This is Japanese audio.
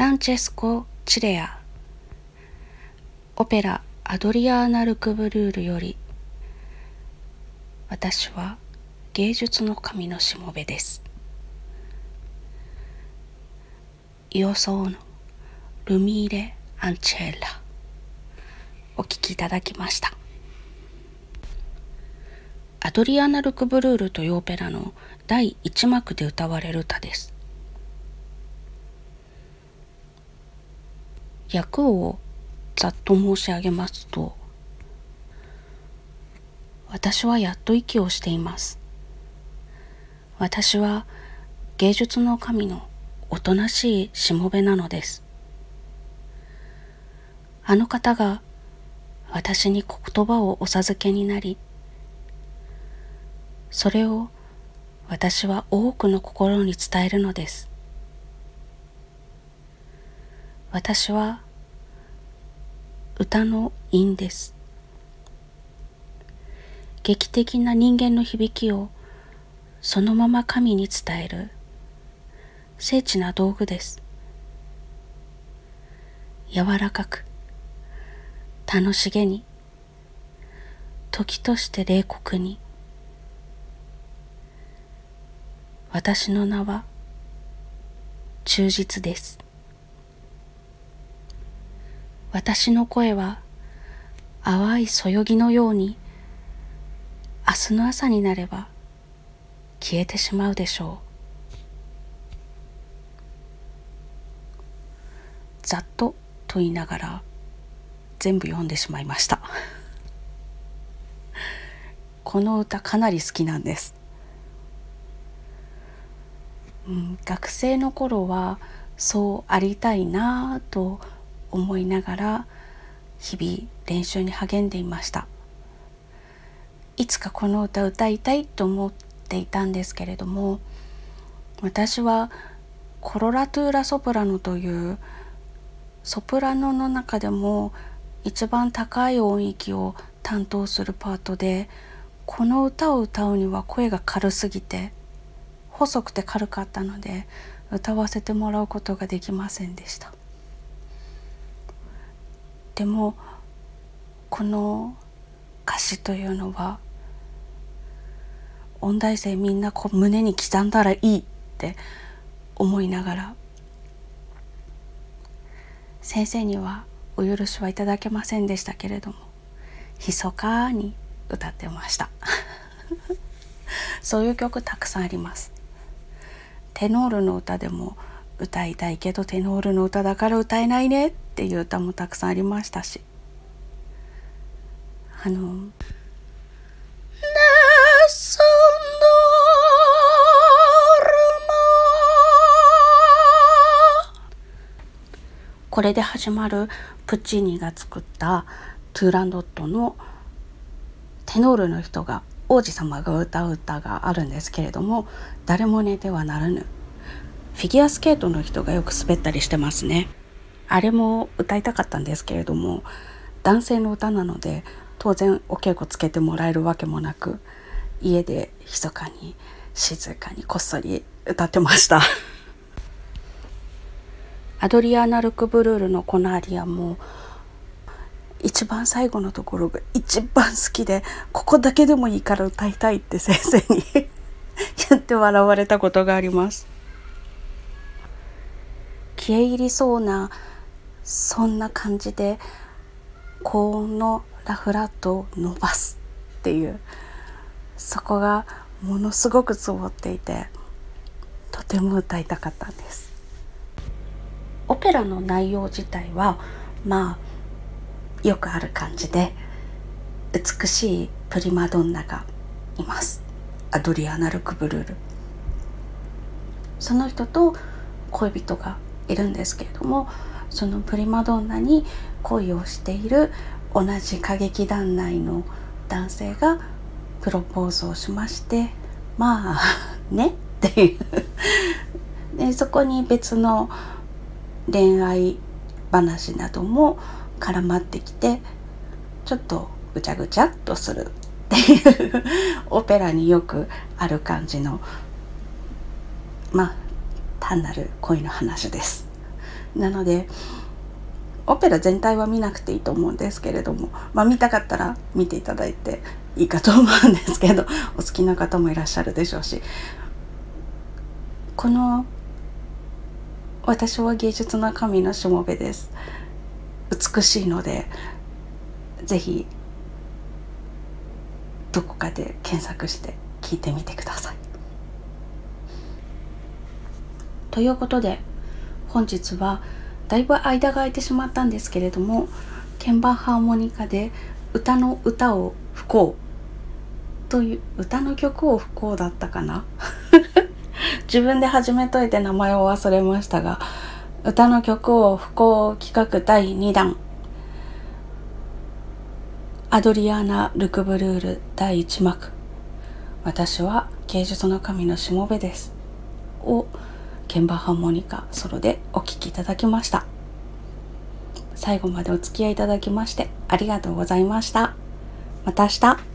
ランチェスコ・チレアオペラ「アドリアーナ・ルクブルール」より私は芸術の神のしもべです。イオソーノ・ルミーレ・アンチェッラお聴きいただきました。アドリアーナ・ルクブルールというオペラの第一幕で歌われる歌です。役をざっと申し上げますと私はやっと息をしています。私は芸術の神のおとなしいしもべなのです。あの方が私に言葉をお授けになりそれを私は多くの心に伝えるのです。私は歌の韻です。劇的な人間の響きをそのまま神に伝える。精緻な道具です。柔らかく楽しげに時として冷酷に。私の名は忠実です。私の声は淡いそよぎのように明日の朝になれば消えてしまうでしょう。ざっとと言いながら全部読んでしまいました。この歌かなり好きなんです、うん、学生の頃はそうありたいなと思いながら日々練習に励んでいました。いつかこの歌歌いたいと思っていたんですけれども私はコロラトゥーラ・ソプラノというソプラノの中でも一番高い音域を担当するパートでこの歌を歌うには声が軽すぎて細くて軽かったので歌わせてもらうことができませんでした。でもこの歌詞というのは音大生みんなこう胸に刻んだらいいって思いながら先生にはお許しはいただけませんでしたけれども密かに歌ってました。そういう曲たくさんあります。テノールの歌でも歌いたいけどテノールの歌だから歌えないねっていう歌もたくさんありましたし。あのこれで始まるプッチーニが作ったトゥーランドットのテノールの人が王子様が歌う歌があるんですけれども誰も寝てはならぬ。フィギュアスケートの人がよく滑ったりしてますね。あれも歌いたかったんですけれども男性の歌なので当然お稽古つけてもらえるわけもなく家で密かに静かにこっそり歌ってました。アドリアーナ・ルクブルールのこのアリアも一番最後のところが一番好きでここだけでもいいから歌いたいって先生に 言って笑われたことがあります消え入りそうなそんな感じで高音のラフラットを伸ばすっていうそこがものすごくつぼっていてとても歌いたかったんです。オペラの内容自体はまあよくある感じで美しいプリマドンナがいます。アドリアナ・ルクブルール。その人と恋人がいるんですけれどもそのプリマドンナに恋をしている同じ歌劇団内の男性がプロポーズをしましてまあねっていう。でそこに別の恋愛話なども絡まってきてちょっとぐちゃぐちゃっとする。っていう。オペラによくある感じのまあ単なる恋の話です。なのでオペラ全体は見なくていいと思うんですけれども、まあ、見たかったら見ていただいていいかと思うんですけどお好きな方もいらっしゃるでしょうしこの「私は芸術の神のしもべです」美しいので是非どこかで検索して聞いてみてください。ということで本日はだいぶ間が空いてしまったんですけれども鍵盤ハーモニカで歌の歌を不幸という歌の曲を不幸だったかな？自分で始めといて名前を忘れましたが歌の曲を不幸企画第2弾。アドリアーナ・ルクブルール第1幕。私は芸術の神のしもべです。を鍵盤ハーモニカソロでお聴きいただきました。最後までお付き合いいただきましてありがとうございました。また明日。